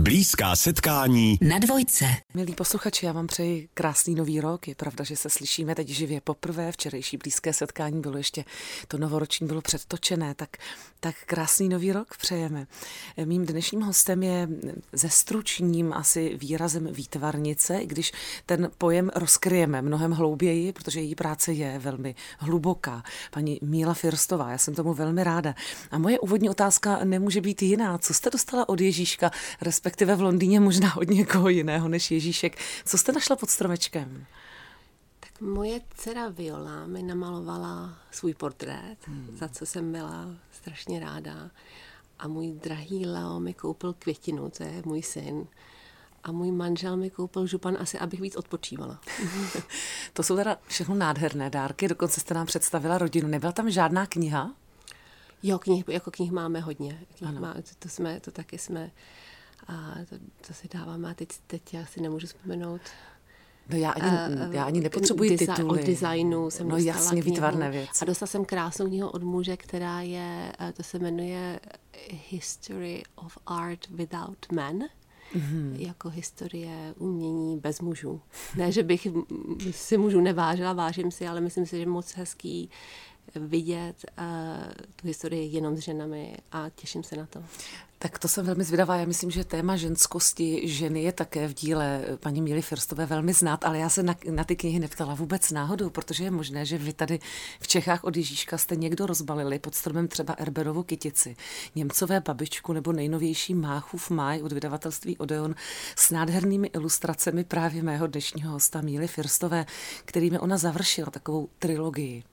Blízká setkání na dvojce. Milí posluchači, já vám přeji krásný nový rok. Je pravda, že se slyšíme teď živě poprvé. Včerejší blízké setkání bylo ještě, to novoroční bylo předtočené, tak, tak krásný nový rok přejeme. Mým dnešním hostem je ze stručním asi výrazem výtvarnice, i když ten pojem rozkryjeme mnohem hlouběji, protože její práce je velmi hluboká. Paní Míla Firstová, já jsem tomu velmi ráda. A moje úvodní otázka nemůže být jiná. Co jste dostala od Ježíška, respektive v Londýně možná od někoho jiného než Ježíšek. Co jste našla pod stromečkem? Tak moje dcera Viola mi namalovala svůj portrét, hmm. za co jsem byla strašně ráda. A můj drahý Leo mi koupil květinu, to je můj syn. A můj manžel mi koupil župan asi, abych víc odpočívala. to jsou teda všechno nádherné dárky, dokonce jste nám představila rodinu. Nebyla tam žádná kniha? Jo, knih, jako knih máme hodně. Knih má, to, to, jsme, to taky jsme a to, to si dáváme a teď, teď já si nemůžu vzpomenout. No já ani, uh, já ani nepotřebuji desi- tituly. Od designu jsem no dostala jasně, výtvarné věci. A dostala jsem krásnou knihu od muže, která je, to se jmenuje History of Art Without Men. Mm-hmm. jako historie umění bez mužů. Ne, že bych si mužů nevážila, vážím si, ale myslím si, že moc hezký vidět uh, tu historii jenom s ženami a těším se na to. Tak to jsem velmi zvědavá. Já myslím, že téma ženskosti ženy je také v díle paní Míly Firstové velmi znát, ale já se na, na ty knihy neptala vůbec náhodou, protože je možné, že vy tady v Čechách od Ježíška jste někdo rozbalili pod stromem třeba Erberovu kytici, Němcové babičku nebo nejnovější Máchův máj od vydavatelství Odeon s nádhernými ilustracemi právě mého dnešního hosta Míly Firstové, kterými ona završila takovou trilogii.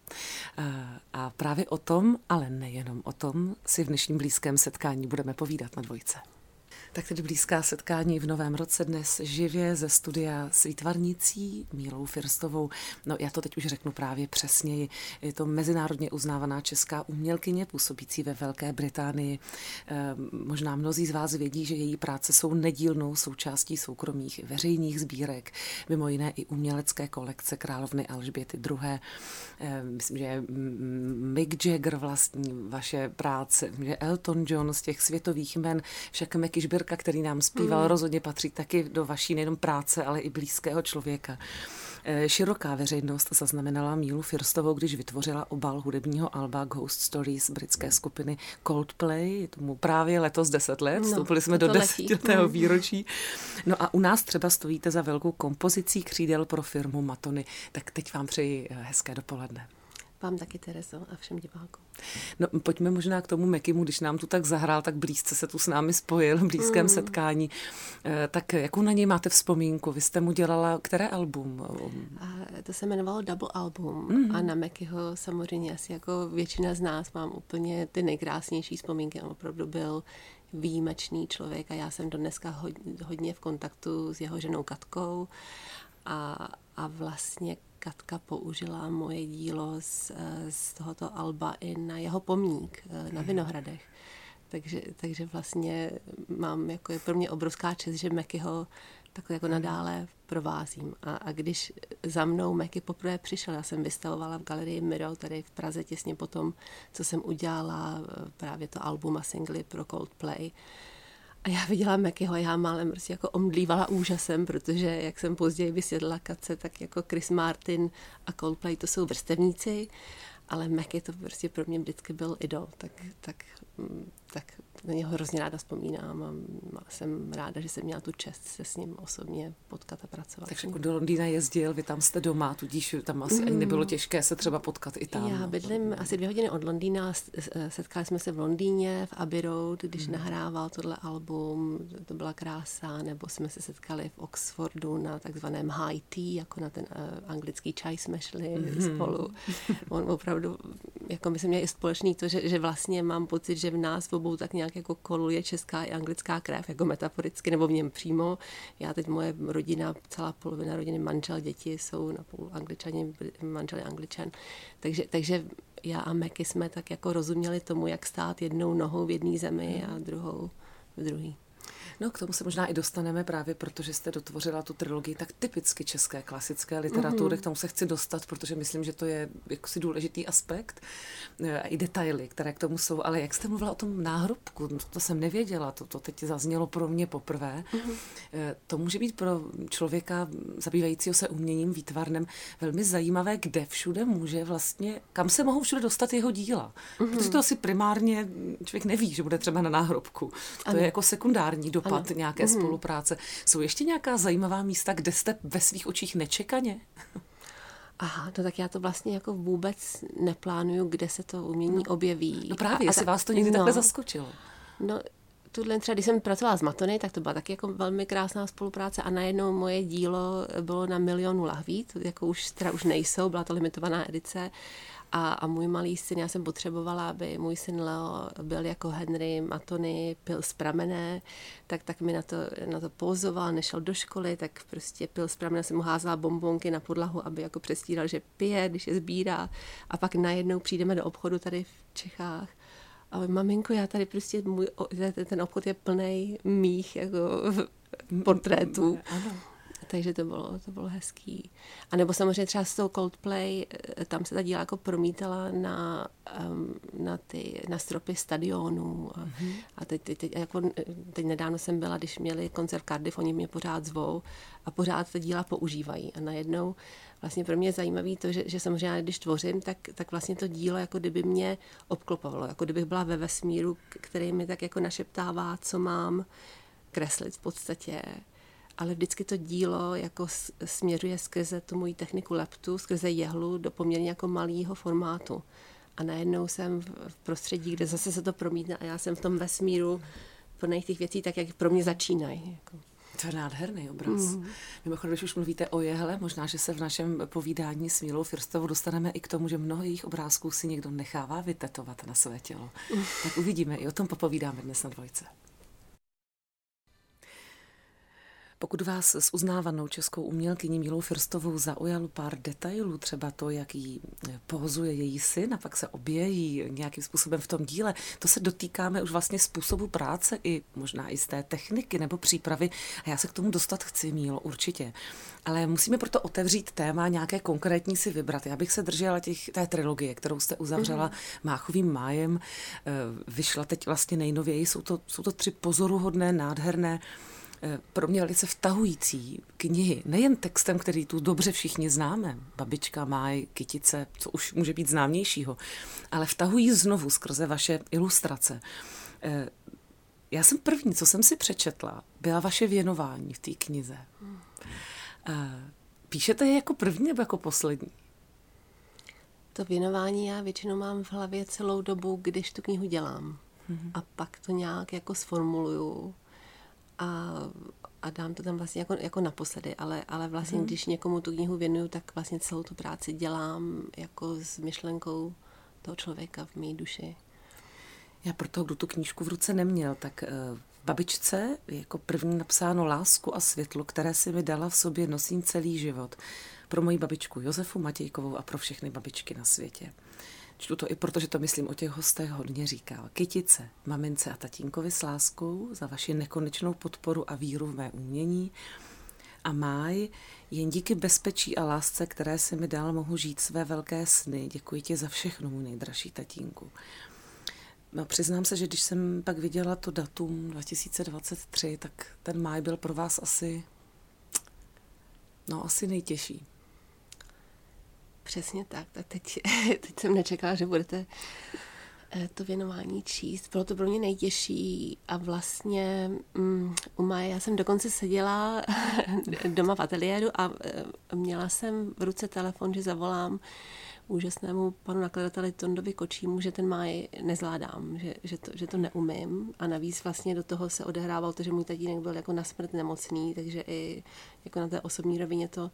A právě o tom, ale nejenom o tom, si v dnešním blízkém setkání budeme povídat na dvojce. Tak tedy blízká setkání v novém roce dnes živě ze studia s výtvarnicí Mílou Firstovou. No já to teď už řeknu právě přesněji. Je to mezinárodně uznávaná česká umělkyně působící ve Velké Británii. E, možná mnozí z vás vědí, že její práce jsou nedílnou součástí soukromých veřejných sbírek, mimo jiné i umělecké kolekce královny Alžběty II. E, myslím, že Mick Jagger vlastní vaše práce, že Elton John z těch světových men, však Meky Šbirka, který nám zpíval, mm. rozhodně patří taky do vaší nejenom práce, ale i blízkého člověka. Eh, široká veřejnost zaznamenala Mílu Firstovou, když vytvořila obal hudebního alba Ghost Stories britské skupiny Coldplay. Tomu právě letos 10 let, no, vstoupili jsme do desetiletého mm. výročí. No a u nás třeba stojíte za velkou kompozicí křídel pro firmu Matony. Tak teď vám přeji eh, hezké dopoledne. Vám taky, Terezo, a všem divákům. No, pojďme možná k tomu Mekimu, když nám tu tak zahrál, tak blízce se tu s námi spojil, v blízkém mm. setkání. Eh, tak jakou na něj máte vzpomínku? Vy jste mu dělala které album? A to se jmenovalo Double Album mm. a na Mekyho samozřejmě asi jako většina z nás mám úplně ty nejkrásnější vzpomínky. On opravdu byl výjimečný člověk a já jsem do dneska hodně v kontaktu s jeho ženou Katkou a, a vlastně Katka použila moje dílo z, z tohoto alba i na jeho pomník eh, na mhm. Vinohradech. Takže, takže vlastně mám, jako je pro mě obrovská čest, že Mekyho takhle jako mhm. nadále provázím. A, a když za mnou Meky poprvé přišel, já jsem vystavovala v galerii Miro tady v Praze těsně potom, co jsem udělala eh, právě to album a singly pro Coldplay, a já viděla Mekyho, já málem prostě jako omdlívala úžasem, protože jak jsem později vysvědla Kace, tak jako Chris Martin a Coldplay to jsou vrstevníci, ale Meky to prostě pro mě vždycky byl idol, tak, tak, mm, tak na něho hrozně ráda vzpomínám a jsem ráda, že jsem měla tu čest se s ním osobně potkat a pracovat. Takže do Londýna jezdil, vy tam jste doma, tudíž tam asi mm. ani nebylo těžké se třeba potkat i tam. Já bydlím asi dvě hodiny od Londýna, setkali jsme se v Londýně, v Abbey Road, když mm. nahrával tohle album, to byla krása, nebo jsme se setkali v Oxfordu na takzvaném high tea, jako na ten uh, anglický čaj jsme šli mm. spolu. On opravdu, jako my jsme měli společný to, že, že vlastně mám pocit, že v nás v obou tak nějak jako koluje česká i anglická krev, jako metaforicky, nebo v něm přímo. Já teď moje rodina, celá polovina rodiny, manžel, děti jsou na půl angličani, manžel je angličan. Takže, takže já a Meky jsme tak jako rozuměli tomu, jak stát jednou nohou v jedné zemi a druhou v druhé. No, k tomu se možná i dostaneme právě, protože jste dotvořila tu trilogii tak typicky české klasické literatury. Mm-hmm. K tomu se chci dostat, protože myslím, že to je jakosi důležitý aspekt. E, I detaily, které k tomu jsou. Ale jak jste mluvila o tom náhrobku, to, to jsem nevěděla, to, to teď zaznělo pro mě poprvé. Mm-hmm. To může být pro člověka zabývajícího se uměním, výtvarnem, velmi zajímavé, kde všude může vlastně, kam se mohou všude dostat jeho díla. Mm-hmm. Protože to asi primárně člověk neví, že bude třeba na náhrobku. To ano. je jako sekundární dopad ano. nějaké mm. spolupráce. Jsou ještě nějaká zajímavá místa, kde jste ve svých očích nečekaně? Aha, no tak já to vlastně jako vůbec neplánuju, kde se to umění no. objeví. No právě, a, jestli a vás to někdy no, takhle zaskočilo. No, tuhle třeba, když jsem pracovala s Matony, tak to byla taky jako velmi krásná spolupráce a najednou moje dílo bylo na milionu lahví, to jako už, teda už nejsou, byla to limitovaná edice a, a můj malý syn, já jsem potřebovala, aby můj syn Leo byl jako Henry Matony, pil z pramene, tak, tak mi na to, na to pouzoval, nešel do školy, tak prostě pil z pramene, jsem mu házela bombonky na podlahu, aby jako přestíral, že pije, když je sbírá. A pak najednou přijdeme do obchodu tady v Čechách a maminko, já tady prostě, můj, ten obchod je plný mých jako portrétů. Ano takže to bylo, to bylo hezký. A nebo samozřejmě třeba z toho Coldplay, eh, tam se ta díla jako promítala na, um, na, ty, na stropy stadionů. A, mm-hmm. a teď, teď, teď, jako, teď nedávno jsem byla, když měli koncert Cardiff, oni mě pořád zvou a pořád ta díla používají. A najednou vlastně pro mě je zajímavé to, že, že samozřejmě když tvořím, tak, tak vlastně to dílo jako kdyby mě obklopovalo, jako kdybych byla ve vesmíru, který mi tak jako našeptává, co mám kreslit v podstatě ale vždycky to dílo jako směřuje skrze tu moji techniku leptu, skrze jehlu do poměrně jako malého formátu. A najednou jsem v prostředí, kde zase se to promítne a já jsem v tom vesmíru plných těch věcí, tak jak pro mě začínají. Jako. To je nádherný obraz. Mm. Mimochodem, když už mluvíte o jehle, možná, že se v našem povídání s Mílou Firstovou dostaneme i k tomu, že mnoho jejich obrázků si někdo nechává vytetovat na své tělo. Mm. Tak uvidíme, i o tom popovídáme dnes na dvojce. Pokud vás s uznávanou českou umělkyní Mílou Firstovou zaujal pár detailů, třeba to, jak jí eh, pozuje její syn a pak se objeví nějakým způsobem v tom díle, to se dotýkáme už vlastně způsobu práce i možná i z té techniky nebo přípravy. A já se k tomu dostat chci, Mílo, určitě. Ale musíme proto otevřít téma, nějaké konkrétní si vybrat. Já bych se držela těch, té trilogie, kterou jste uzavřela mm-hmm. Máchovým májem. Eh, vyšla teď vlastně nejnověji. Jsou to, jsou to tři pozoruhodné, nádherné pro mě velice vtahující knihy, nejen textem, který tu dobře všichni známe, babička, máj, kytice, co už může být známějšího, ale vtahují znovu skrze vaše ilustrace. Eh, já jsem první, co jsem si přečetla, byla vaše věnování v té knize. Eh, píšete je jako první nebo jako poslední? To věnování já většinou mám v hlavě celou dobu, když tu knihu dělám. Mm-hmm. A pak to nějak jako sformuluju a, a dám to tam vlastně jako, jako naposledy, ale, ale vlastně, hmm. když někomu tu knihu věnuju, tak vlastně celou tu práci dělám jako s myšlenkou toho člověka v mé duši. Já pro toho, kdo tu knížku v ruce neměl, tak uh, babičce je jako první napsáno lásku a světlo, které si mi dala v sobě nosím celý život. Pro moji babičku Josefu Matějkovou a pro všechny babičky na světě. Čtu to i proto, že to myslím o těch hostech hodně říkal. Kytice, mamince a tatínkovi s láskou za vaši nekonečnou podporu a víru v mé umění. A máj, jen díky bezpečí a lásce, které si mi dal, mohu žít své velké sny. Děkuji ti za všechno, můj nejdražší tatínku. No, přiznám se, že když jsem pak viděla to datum 2023, tak ten máj byl pro vás asi, no asi nejtěžší. Přesně tak. A teď, teď jsem nečekala, že budete eh, to věnování číst. Bylo to pro mě nejtěžší a vlastně um, u Maje já jsem dokonce seděla doma v ateliéru a uh, měla jsem v ruce telefon, že zavolám úžasnému panu nakladateli Tondovi Kočímu, že ten máj nezvládám, že, že, to, že to neumím a navíc vlastně do toho se odehrával to, že můj tatínek byl jako na smrt nemocný, takže i jako na té osobní rovině to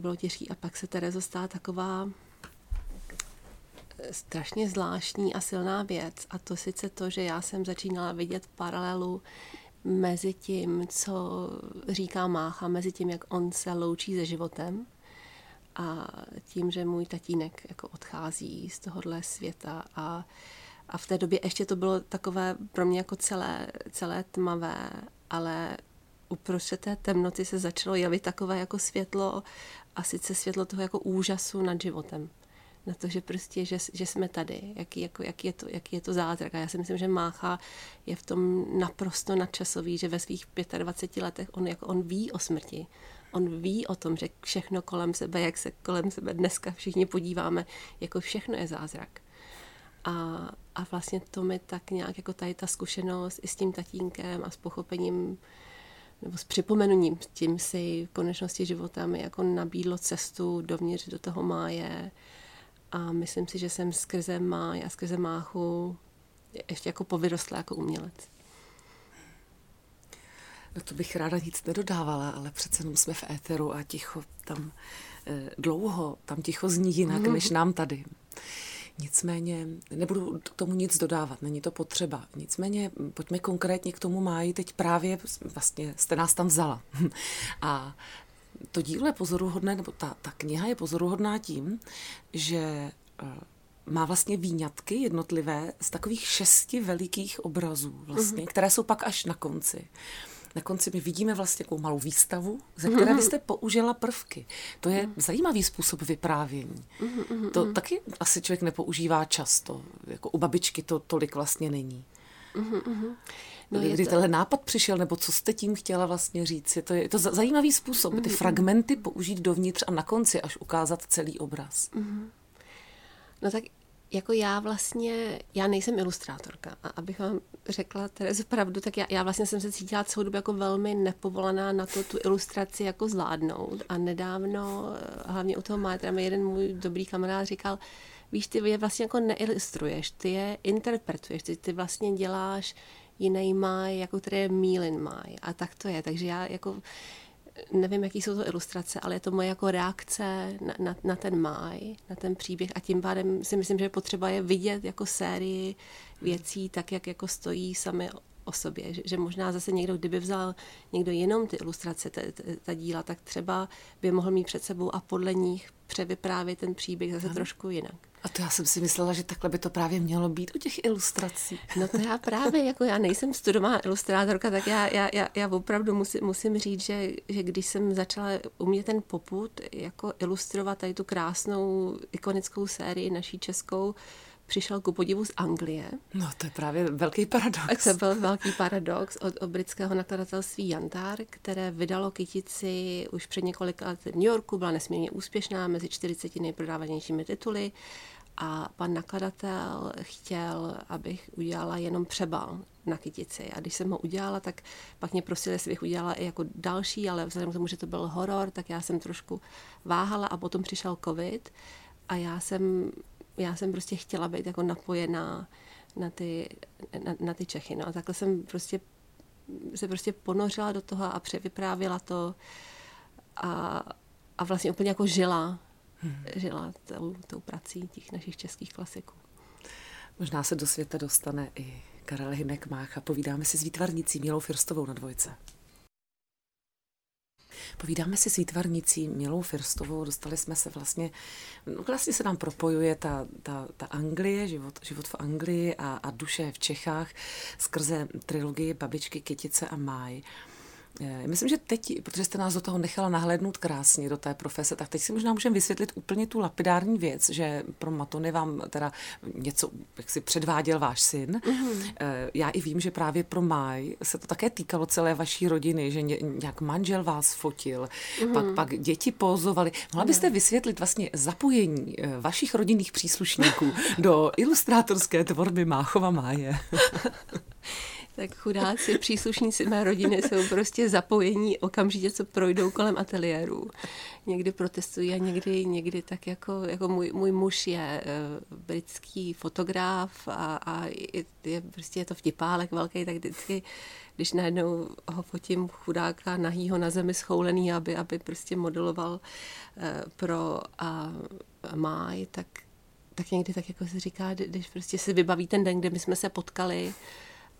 bylo těžké. A pak se Terezo stala taková eh, strašně zvláštní a silná věc. A to sice to, že já jsem začínala vidět paralelu mezi tím, co říká Mácha, mezi tím, jak on se loučí se životem a tím, že můj tatínek jako odchází z tohohle světa a, A v té době ještě to bylo takové pro mě jako celé, celé tmavé, ale uprostřed té temnoty se začalo javit takové jako světlo a sice světlo toho jako úžasu nad životem. Na to, že prostě, že, že jsme tady, jaký, jako, jaký, je to, jaký je to zázrak. A já si myslím, že Mácha je v tom naprosto nadčasový, že ve svých 25 letech on, jako on ví o smrti. On ví o tom, že všechno kolem sebe, jak se kolem sebe dneska všichni podíváme, jako všechno je zázrak. A, a vlastně to mi tak nějak jako tady ta zkušenost i s tím tatínkem a s pochopením nebo s připomenutím tím si v konečnosti života mi jako nabídlo cestu dovnitř do toho máje a myslím si, že jsem skrze máj a skrze máchu ještě jako povyrostla jako umělec. No to bych ráda nic nedodávala, ale přece jenom jsme v éteru a ticho tam eh, dlouho, tam ticho zní jinak, mm. než nám tady. Nicméně nebudu k tomu nic dodávat, není to potřeba. Nicméně pojďme konkrétně k tomu máji. Teď právě vlastně jste nás tam vzala. A to dílo je pozoruhodné, nebo ta, ta kniha je pozoruhodná tím, že eh, má vlastně výňatky jednotlivé z takových šesti velikých obrazů, vlastně, mm-hmm. které jsou pak až na konci na konci my vidíme vlastně takovou malou výstavu, ze které jste použila prvky. To je zajímavý způsob vyprávění. To taky asi člověk nepoužívá často. Jako u babičky to tolik vlastně není. No Kdy to... tenhle nápad přišel, nebo co jste tím chtěla vlastně říct? Je to, je to zajímavý způsob, ty fragmenty použít dovnitř a na konci až ukázat celý obraz. No tak jako já vlastně, já nejsem ilustrátorka a abych vám řekla Terezu pravdu, tak já, já vlastně jsem se cítila celou dobu jako velmi nepovolaná na to tu ilustraci jako zvládnout. A nedávno, eh, hlavně u toho Mátra, mi jeden můj dobrý kamarád říkal, víš, ty je vlastně jako neilustruješ, ty je interpretuješ, ty, ty vlastně děláš jiný máj, jako který je mílin máj a tak to je, takže já jako nevím, jaký jsou to ilustrace, ale je to moje jako reakce na, na, na ten máj, na ten příběh. A tím pádem si myslím, že potřeba je vidět jako sérii věcí, tak jak jako stojí sami o sobě, že, že možná zase někdo, kdyby vzal někdo jenom ty ilustrace, ta, ta, díla, tak třeba by mohl mít před sebou a podle nich převyprávět ten příběh zase ano. trošku jinak. A to já jsem si myslela, že takhle by to právě mělo být u těch ilustrací. No to já právě, jako já nejsem studovaná ilustrátorka, tak já, já, já, já opravdu musím, musím říct, že, že když jsem začala umět ten poput, jako ilustrovat tady tu krásnou ikonickou sérii naší českou, přišel ku podivu z Anglie. No, to je právě velký paradox. To byl velký paradox od, od britského nakladatelství Jantar, které vydalo kytici už před několika lety v New Yorku, byla nesmírně úspěšná, mezi 40 nejprodávanějšími tituly a pan nakladatel chtěl, abych udělala jenom přebal na kytici. A když jsem ho udělala, tak pak mě prosili, jestli bych udělala i jako další, ale vzhledem k tomu, že to byl horor, tak já jsem trošku váhala a potom přišel covid a já jsem já jsem prostě chtěla být jako napojená na ty, na, na ty Čechy. No a takhle jsem prostě se prostě ponořila do toho a převyprávila to a, a vlastně úplně jako žila, hmm. žila tou, tou prací těch našich českých klasiků. Možná se do světa dostane i Karel Hynek Mácha. Povídáme si s výtvarnicí Mělou Firstovou na dvojce. Povídáme si s výtvarnicí Milou Firstovou, dostali jsme se vlastně, no vlastně se nám propojuje ta, ta, ta Anglie, život, život v Anglii a, a duše v Čechách skrze trilogii Babičky, Kytice a Máj. Eh, myslím, že teď, protože jste nás do toho nechala nahlédnout krásně, do té profese, tak teď si možná můžeme vysvětlit úplně tu lapidární věc, že pro Matony vám teda něco, jak si předváděl váš syn. Mm-hmm. Já i vím, že právě pro Maj se to také týkalo celé vaší rodiny, že nějak manžel vás fotil, mm-hmm. pak, pak děti pozovali. Mohla byste vysvětlit vlastně zapojení eh, vašich rodinných příslušníků do ilustrátorské tvorby Máchova Máje? tak chudáci příslušníci mé rodiny jsou prostě zapojení okamžitě, co projdou kolem ateliéru. Někdy protestují a někdy, někdy tak jako, jako můj, můj muž je uh, britský fotograf a, a je, prostě je to vtipálek velký, tak vždycky, když najednou ho fotím chudáka nahýho na zemi schoulený, aby, aby prostě modeloval uh, pro a, máj, tak tak někdy tak jako se říká, když prostě si vybaví ten den, kde my jsme se potkali,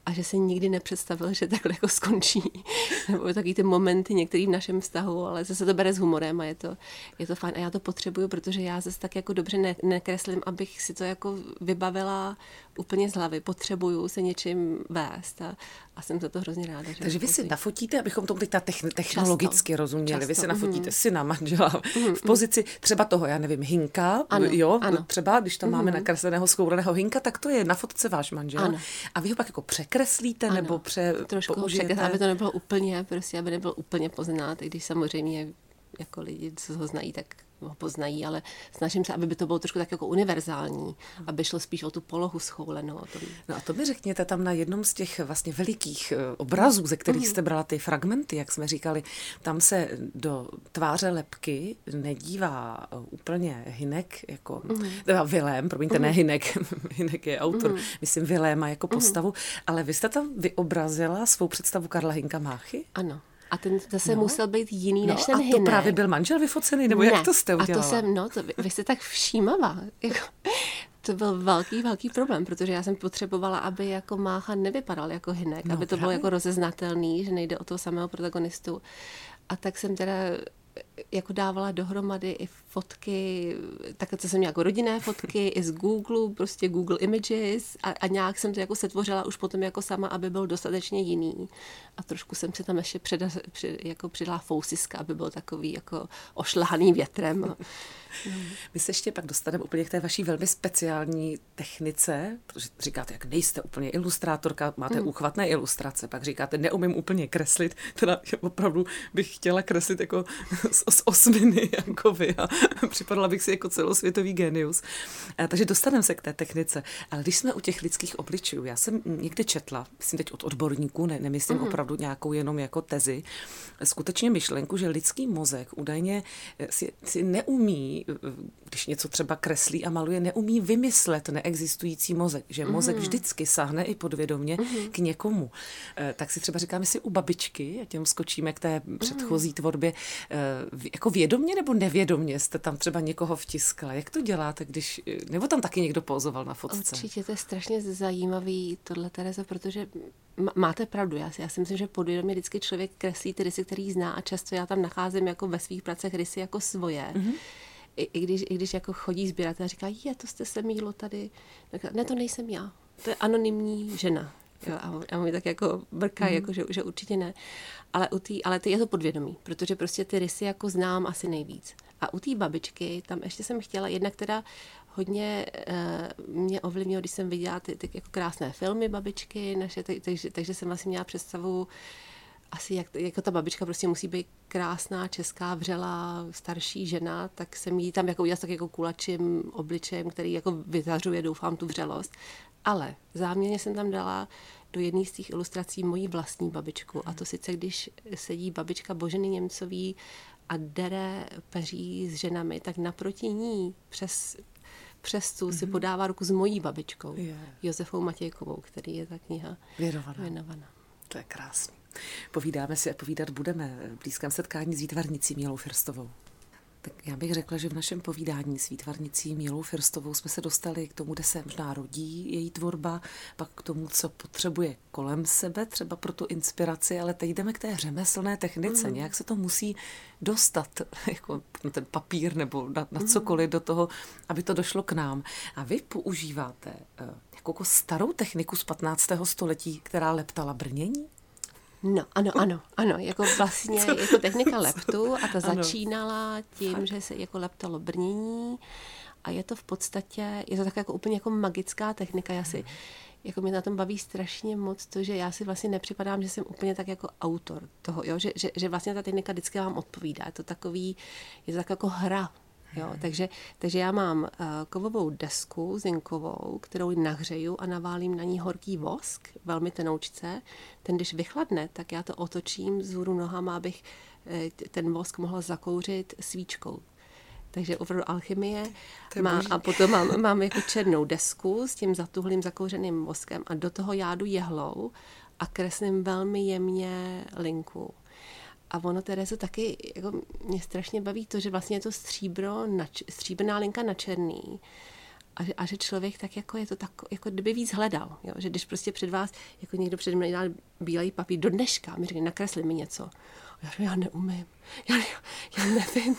a že se nikdy nepředstavil, že takhle jako skončí nebo taky ty momenty některý v našem vztahu, ale zase to bere s humorem a je to, je to fajn. A já to potřebuju, protože já zase tak jako dobře ne, nekreslím, abych si to jako vybavila úplně z hlavy. Potřebuju se něčím vést a, a jsem za to hrozně ráda. Že Takže vy si nafotíte, abychom tomu teď ta technologicky Často. rozuměli. Často. Vy si nafotíte mm. syna, manžela mm. v pozici třeba toho, já nevím, hinka, ano, jo, ano. třeba když tam mm. máme nakresleného skouraného hinka, tak to je na fotce váš manžel. Ano. A vy ho pak jako překreslíte ano. nebo pře, Trošku použijete? aby to nebylo úplně, prostě, aby nebyl úplně poznat, i když samozřejmě jako lidi, co ho znají, tak ho poznají, ale snažím se, aby by to bylo trošku tak jako univerzální, aby šlo spíš o tu polohu schoulenou. O tom. No a to mi řekněte tam na jednom z těch vlastně velikých eh, obrazů, ze kterých mm. jste brala ty fragmenty, jak jsme říkali, tam se do tváře lepky nedívá eh, úplně Hinek, jako mm. teda Vilém, promiňte, ne Hinek, Hinek je autor, myslím Viléma jako postavu, ale vy jste tam vyobrazila svou představu Karla Hinka Máchy? Ano. A ten zase no. musel být jiný no, než ten A to právě byl manžel vyfocený, nebo ne. jak to jste udělala? A to jsem, no, to, vy, vy jste tak všímavá. Jako, to byl velký, velký problém, protože já jsem potřebovala, aby jako Mácha nevypadal jako Hinek, no, aby to právě. bylo jako rozeznatelný, že nejde o toho samého protagonistu. A tak jsem teda jako dávala dohromady i fotky, tak co jsem měla jako rodinné fotky, i z Google, prostě Google Images a, a nějak jsem to jako setvořila už potom jako sama, aby byl dostatečně jiný. A trošku jsem se tam ještě předa, před, jako přidala fousiska, aby byl takový jako ošlahaný větrem. My se ještě pak dostaneme úplně k té vaší velmi speciální technice, protože říkáte, jak nejste úplně ilustrátorka, máte mm. úchvatné ilustrace, pak říkáte, neumím úplně kreslit, teda opravdu bych chtěla kreslit jako z, z osminy, jako vy a připadala bych si jako celosvětový genius. A, takže dostaneme se k té technice. Ale když jsme u těch lidských obličejů, já jsem někde četla, myslím teď od odborníků, ne, nemyslím mm. opravdu nějakou jenom jako tezi, skutečně myšlenku, že lidský mozek údajně si, si neumí když něco třeba kreslí a maluje, neumí vymyslet neexistující mozek, že mozek mm. vždycky sáhne i podvědomě mm. k někomu. Eh, tak si třeba říkám, jestli u babičky, a těm skočíme k té mhm. předchozí tvorbě, eh, jako vědomně nebo nevědomně jste tam třeba někoho vtiskla. Jak to děláte, když, nebo tam taky někdo pozoval na fotce? Určitě to je strašně zajímavý tohle, Tereza, protože máte pravdu, já si, já si myslím, že podvědomě vždycky člověk kreslí ty rysy, který zná a často já tam nacházím jako ve svých pracech rysy jako svoje. Mm-hmm i, i, když, i když jako chodí sběrat a říká, je, to jste se mílo tady. Ne, to nejsem já. To je anonymní žena. Jo, a, a mi tak jako brká, mm. jako, že, že určitě ne. Ale, u tý, ale ty je to podvědomí, protože prostě ty rysy jako znám asi nejvíc. A u té babičky, tam ještě jsem chtěla, jedna, která hodně uh, mě ovlivnilo, když jsem viděla ty, ty jako krásné filmy babičky naše, takže, takže jsem vlastně měla představu, asi jak, jako ta babička prostě musí být krásná, česká, vřelá, starší žena, tak jsem jí tam jako udělala tak jako kulačím obličejem, který jako vyzařuje, doufám, tu vřelost. Ale záměrně jsem tam dala do jedné z těch ilustrací mojí vlastní babičku. A to sice, když sedí babička Boženy Němcový a dere peří s ženami, tak naproti ní přes přes tu mm-hmm. si mhm. podává ruku s mojí babičkou, yeah. Josefou Matějkovou, který je ta kniha věnovaná. věnovaná. To je krásný. Povídáme si a povídat budeme v blízkém setkání s výtvarnicí Mílou Firstovou. Tak já bych řekla, že v našem povídání s výtvarnicí Mílou Firstovou jsme se dostali k tomu, kde se možná rodí její tvorba, pak k tomu, co potřebuje kolem sebe, třeba pro tu inspiraci, ale teď jdeme k té řemeslné technice. Mm. Nějak se to musí dostat jako na ten papír nebo na, na cokoliv do toho, aby to došlo k nám. A vy používáte uh, jako starou techniku z 15. století, která leptala brnění? No, ano, ano, ano, jako vlastně Co? jako technika leptu a ta ano. začínala tím, že se jako leptalo brnění a je to v podstatě, je to tak jako úplně jako magická technika, já si, jako mě na tom baví strašně moc to, že já si vlastně nepřipadám, že jsem úplně tak jako autor toho, jo? Že, že, že vlastně ta technika vždycky vám odpovídá. Je to takový, je to tak jako hra Jo, takže, takže já mám uh, kovovou desku zinkovou, kterou nahřeju a naválím na ní horký vosk, velmi tenoučce. Ten, když vychladne, tak já to otočím vzhůru nohama, abych uh, ten vosk mohla zakouřit svíčkou. Takže opravdu alchymie. Má, a potom mám, mám jako černou desku s tím zatuhlým zakouřeným voskem a do toho jádu jehlou a kreslím velmi jemně linku. A ono, Terezo, taky jako mě strašně baví to, že vlastně je to stříbro, na, stříbrná linka na černý. a, a že člověk tak jako je to tak, jako kdyby víc hledal, jo? že když prostě před vás, jako někdo před mnou dal bílej papír do dneška, mi řekne, nakresli mi něco. A já já neumím, já, já nevím.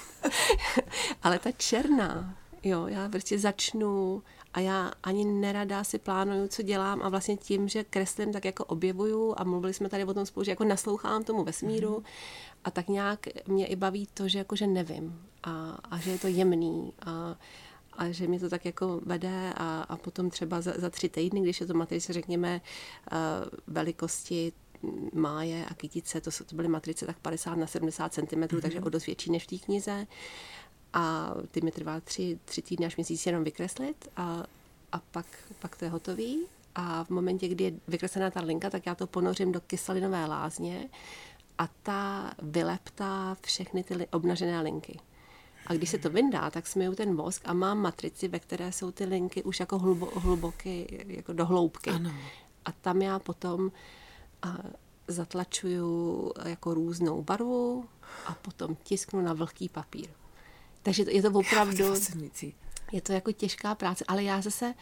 Ale ta černá, jo, já prostě začnu a já ani nerada si plánuju, co dělám a vlastně tím, že kreslím, tak jako objevuju a mluvili jsme tady o tom spolu, že jako naslouchám tomu vesmíru mm-hmm. a tak nějak mě i baví to, že jako že nevím a, a že je to jemný a, a že mě to tak jako vede a, a potom třeba za, za tři týdny, když je to matrice, řekněme, velikosti máje a kytice, to, to byly matrice tak 50 na 70 cm, mm-hmm. takže o dost větší než v té knize. A ty mi trvá tři, tři týdny až měsíc jenom vykreslit a, a pak, pak to je hotový. A v momentě, kdy je vykreslená ta linka, tak já to ponořím do kyselinové lázně a ta vyleptá všechny ty obnažené linky. A když se to vyndá, tak smiju ten vosk a mám matrici, ve které jsou ty linky už jako hlubo, hluboky, jako do hloubky. Ano. A tam já potom a zatlačuju jako různou barvu a potom tisknu na vlhký papír. Takže je to opravdu... Je to jako těžká práce, ale já zase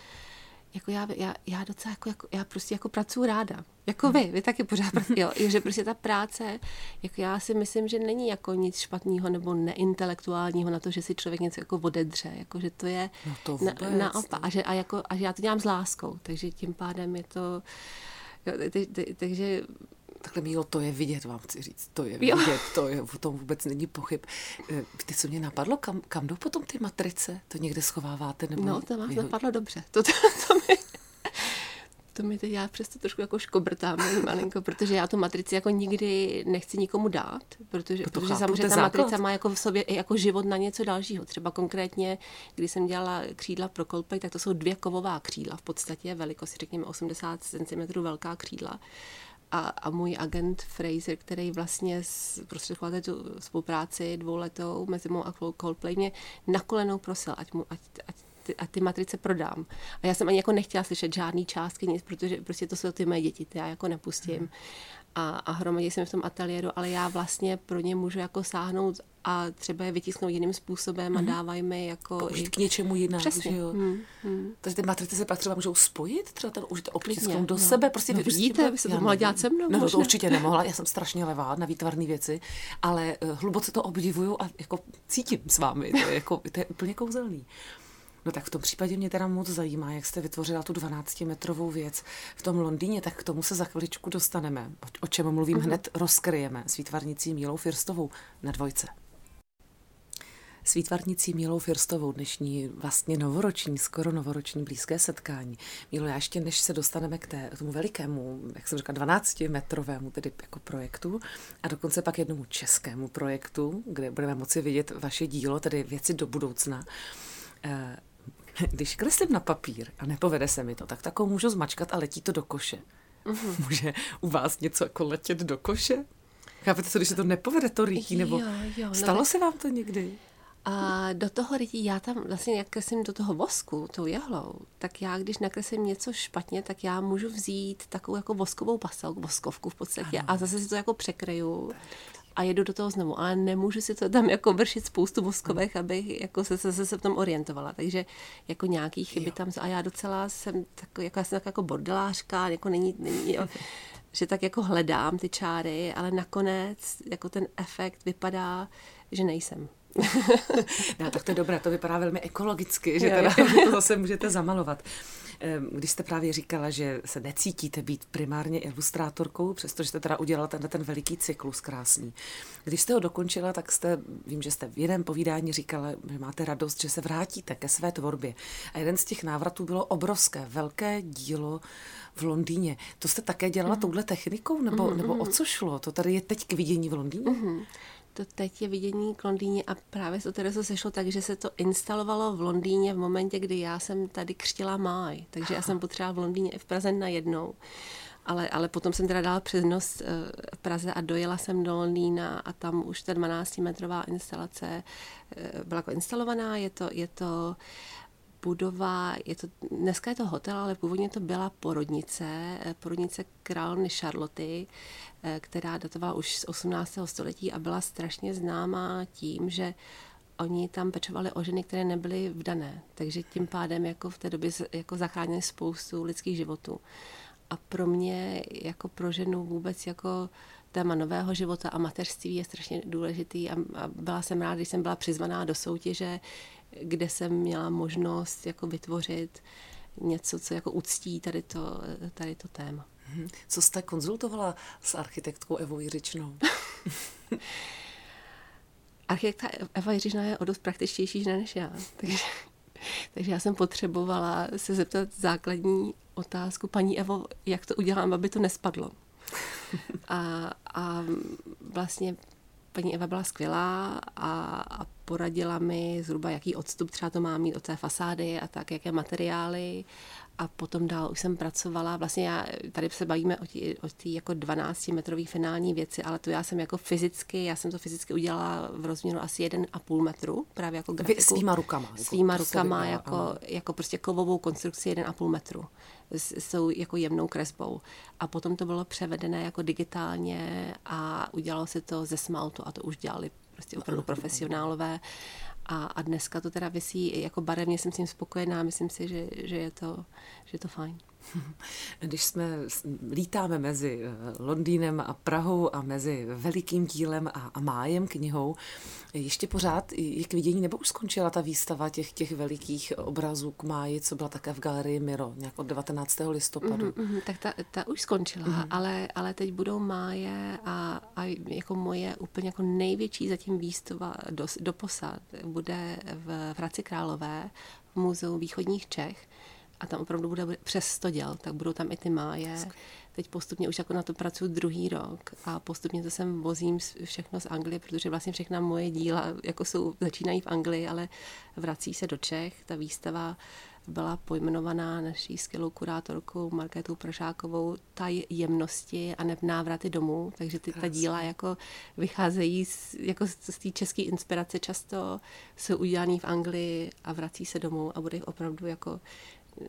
jako já, já, já docela jako, jako, já prostě jako pracuji ráda. Jako vy, vy taky pořád, jo, že prostě ta práce, jako já si myslím, že není jako nic špatného nebo neintelektuálního na to, že si člověk něco jako odedře, jako že to je no to na, naopak. A že, a, jako, a že já to dělám s láskou, takže tím pádem je to, jo, takže Takhle Mílo, to je vidět, vám chci říct. To je vidět, jo. to je, o tom vůbec není pochyb. Eh, víte, co mě napadlo? Kam, kam jdou potom ty matrice? To někde schováváte? Nebo no, to vás napadlo dobře. To, to, to, mi, to mi teď já přesto trošku jako škobrtám malinko, protože já tu matrici jako nikdy nechci nikomu dát, protože, to protože samozřejmě ta základ. matrice má jako v sobě i jako život na něco dalšího. Třeba konkrétně, když jsem dělala křídla pro Coldplay, tak to jsou dvě kovová křídla, v podstatě velikosti, řekněme 80 cm velká křídla a, a můj agent Fraser, který vlastně prostředkoval tu spolupráci dvouletou mezi mnou a Coldplay, mě na kolenou prosil, ať, mu, ať, ať ty, a ty matrice prodám. A já jsem ani jako nechtěla slyšet žádný částky, nic, protože prostě to jsou ty moje děti, ty já jako nepustím. Hmm. A, a hromadě jsem v tom ateliéru, ale já vlastně pro ně můžu jako sáhnout a třeba je vytisknout jiným způsobem mm-hmm. a mhm. dávají mi jako... Použít i... k něčemu jinému, Přesně. že jo? Hmm, hmm. Takže ty matrice se pak třeba můžou spojit, třeba ten užít oplísknout do no. sebe, prostě no, vidíte, vy se to mohla dělat se mnou. No, no, to určitě nemohla, já jsem strašně levá na výtvarné věci, ale uh, hluboce to obdivuju a jako cítím s vámi, to je, jako, to je úplně kouzelný. No tak v tom případě mě teda moc zajímá, jak jste vytvořila tu 12-metrovou věc v tom Londýně, tak k tomu se za chviličku dostaneme. O, o čem mluvím, uh-huh. hned rozkryjeme s výtvarnicí Mílou Firstovou na dvojce. S výtvarnicí Mílou Firstovou dnešní vlastně novoroční, skoro novoroční blízké setkání. Mílo, já ještě než se dostaneme k té, tomu velikému, jak jsem říkala, 12-metrovému tedy jako projektu a dokonce pak jednomu českému projektu, kde budeme moci vidět vaše dílo, tedy věci do budoucna, eh, když kreslím na papír a nepovede se mi to, tak takovou můžu zmačkat a letí to do koše. Mm-hmm. Může u vás něco jako letět do koše? Chápete, co když se to nepovede, to rýtí? Nebo jo, jo, no stalo tak... se vám to někdy? A do toho rytí, já tam vlastně, jak kreslím do toho vosku, tou jehlou, tak já, když nakreslím něco špatně, tak já můžu vzít takovou jako voskovou pasel, voskovku v podstatě ano. a zase si to jako překryju a jedu do toho znovu, ale nemůžu si to tam jako vršit spoustu voskovek, abych jako se, se, se v tom orientovala, takže jako nějaký chyby jo. tam, a já docela jsem tak, jako, já jsem tak jako bordelářka, jako není, není jo, že tak jako hledám ty čáry, ale nakonec jako ten efekt vypadá, že nejsem. no, tak to je dobré, to vypadá velmi ekologicky, že, teda, to zase můžete zamalovat. Když jste právě říkala, že se necítíte být primárně ilustrátorkou, přestože jste teda udělala tenhle ten veliký cyklus krásný. Když jste ho dokončila, tak jste, vím, že jste v jiném povídání říkala, že máte radost, že se vrátíte ke své tvorbě. A jeden z těch návratů bylo obrovské, velké dílo v Londýně. To jste také dělala mm. touhle technikou, nebo, mm, nebo o co šlo? To tady je teď k vidění v Londýně? Mm to teď je vidění k Londýně a právě se to se sešlo tak, že se to instalovalo v Londýně v momentě, kdy já jsem tady křtila máj, takže já jsem potřebovala v Londýně i v Praze najednou. Ale, ale potom jsem teda dala přednost eh, v Praze a dojela jsem do Londýna a tam už ta 12-metrová instalace eh, byla jako instalovaná. Je to, je to budova, je to, dneska je to hotel, ale původně to byla porodnice, eh, porodnice královny Charloty, eh, která datovala už z 18. století a byla strašně známá tím, že oni tam pečovali o ženy, které nebyly vdané, takže tím pádem jako v té době jako zachránili spoustu lidských životů. A pro mě jako pro ženu vůbec jako téma nového života a mateřství je strašně důležitý a, a byla jsem ráda, když jsem byla přizvaná do soutěže, kde jsem měla možnost jako vytvořit něco, co jako uctí tady to, tady to téma. Mhm. Co jste konzultovala s architektkou Evou Jiřičnou? Architekta Eva Jiřičná je o dost praktičtější než já, takže, takže já jsem potřebovala se zeptat základní otázku, paní Evo, jak to udělám, aby to nespadlo. A, a vlastně paní Eva byla skvělá a, a poradila mi zhruba, jaký odstup třeba to má mít od té fasády a tak, jaké materiály a potom dál už jsem pracovala, vlastně já, tady se bavíme o té jako 12 metrové finální věci, ale to já jsem jako fyzicky, já jsem to fyzicky udělala v rozměru asi 1,5 metru, právě jako grafiku. Vy svýma rukama. Jako svýma rukama, jako, jako prostě kovovou konstrukci 1,5 metru tou jako jemnou kresbou. A potom to bylo převedené jako digitálně a udělalo se to ze smaltu a to už dělali prostě opravdu profesionálové. A, a dneska to teda vysí jako barevně, jsem s tím spokojená, myslím si, že, že, je, to, že je to fajn. Když jsme lítáme mezi eh, Londýnem a Prahou a mezi velikým dílem a, a májem knihou, ještě pořád je k vidění, nebo už skončila ta výstava těch, těch velikých obrazů k máji, co byla také v galerii Miro, nějak od 19. listopadu? Mm-hmm, tak ta, ta už skončila, mm-hmm. ale, ale teď budou máje a, a jako moje úplně jako největší zatím výstava do, do posad bude v Hradci Králové v Muzeu východních Čech a tam opravdu bude přes 100 děl, tak budou tam i ty máje. Teď postupně už jako na to pracuji druhý rok a postupně to sem vozím všechno z Anglie, protože vlastně všechna moje díla jako jsou, začínají v Anglii, ale vrací se do Čech. Ta výstava byla pojmenovaná naší skvělou kurátorkou Markétou Prošákovou taj jemnosti a návraty domů, takže ty, ta díla jako vycházejí z, jako z té české inspirace často, jsou udělané v Anglii a vrací se domů a bude jich opravdu jako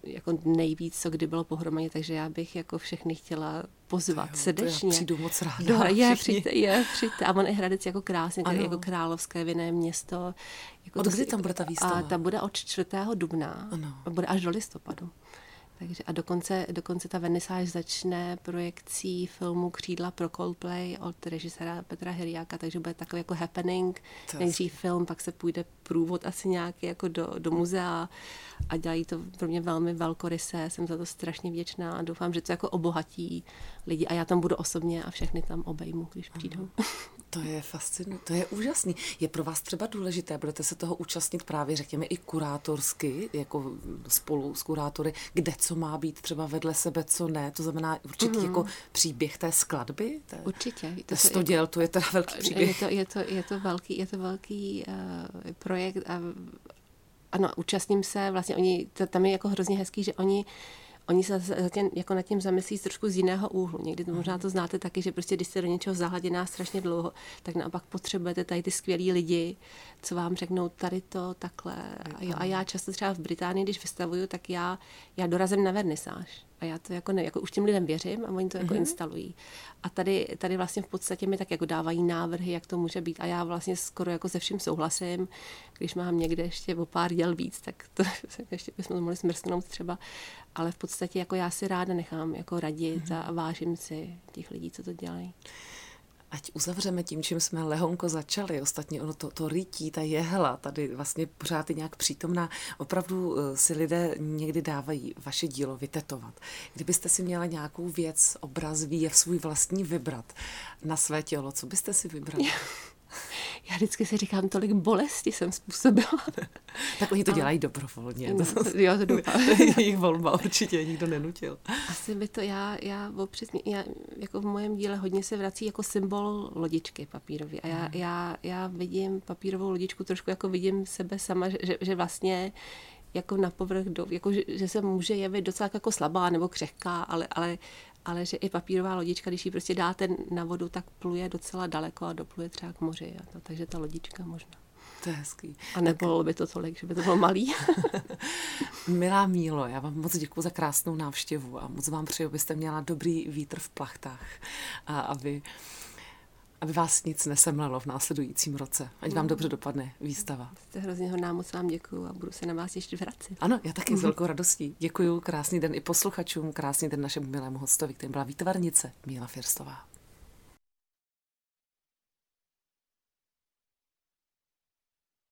jako nejvíc, co kdy bylo pohromadě, takže já bych jako všechny chtěla pozvat jo, srdečně. To já přijdu moc ráda. Do, je, přijďte, je, přijďte. A on je Hradec jako krásný, ano. jako královské vinné město. Jako od kdy tam bude ta výstava? A ta bude od 4. dubna. Ano. Bude až do listopadu. Takže a dokonce, dokonce ta venisáž začne projekcí filmu Křídla pro Coldplay od režiséra Petra Heriáka, takže bude takový jako happening. Nejdřív film, pak se půjde průvod asi nějaký jako do, do muzea a dělají to pro mě velmi velkorysé. Jsem za to strašně vděčná a doufám, že to jako obohatí lidi a já tam budu osobně a všechny tam obejmu, když přijdou. To je fascinující, to je úžasný. Je pro vás třeba důležité, budete se toho účastnit právě, řekněme, i kurátorsky, jako spolu s kurátory, kde co má být třeba vedle sebe, co ne, to znamená určitý mm. jako příběh té skladby? Té, Určitě. To, to děl, to je teda velký příběh. Je to, je to, je to velký, je to velký uh, projekt a ano, účastním se, vlastně oni, to, tam je jako hrozně hezký, že oni oni se zatím, jako nad tím zamyslí trošku z jiného úhlu. Někdy to možná to znáte taky, že prostě když jste do něčeho zahladěná strašně dlouho, tak naopak potřebujete tady ty skvělí lidi, co vám řeknou tady to, takhle. A, jo, a já často třeba v Británii, když vystavuju, tak já, já dorazím na vernisáž. A já to jako, ne, jako už těm lidem věřím a oni to jako mm-hmm. instalují. A tady, tady vlastně v podstatě mi tak jako dávají návrhy, jak to může být. A já vlastně skoro jako se vším souhlasím. Když mám někde ještě o pár děl víc, tak to ještě bychom to mohli smrsknout třeba. Ale v podstatě jako já si ráda nechám jako radit mm-hmm. a vážím si těch lidí, co to dělají ať uzavřeme tím, čím jsme lehonko začali. Ostatně ono to, to rytí, ta jehla, tady vlastně pořád je nějak přítomná. Opravdu eh, si lidé někdy dávají vaše dílo vytetovat. Kdybyste si měla nějakou věc, obraz, výjev svůj vlastní vybrat na své tělo, co byste si vybrali? já vždycky si říkám, tolik bolesti jsem způsobila. tak oni to dělají dobrovolně. No, jo, to doufám. jejich volba určitě, nikdo nenutil. Asi by to, já, já opřed, já, jako v mojem díle hodně se vrací jako symbol lodičky papírové. A já, hmm. já, já vidím papírovou lodičku trošku jako vidím sebe sama, že, že vlastně jako na povrch, do, jako, že, že se může jevit docela jako slabá nebo křehká, ale, ale ale že i papírová lodička, když ji prostě dáte na vodu, tak pluje docela daleko a dopluje třeba k moři. A to, takže ta lodička možná. To je hezký. A nebylo by to tolik, že by to bylo malý. Milá Mílo, já vám moc děkuji za krásnou návštěvu a moc vám přeju, abyste měla dobrý vítr v plachtách a aby aby vás nic nesemlelo v následujícím roce. Ať vám dobře dopadne výstava. Jste hrozně hodná, moc vám děkuju a budu se na vás ještě vracet. Ano, já taky s velkou radostí. Děkuju, krásný den i posluchačům, krásný den našemu milému hostovi, kterým byla výtvarnice Míla Firstová.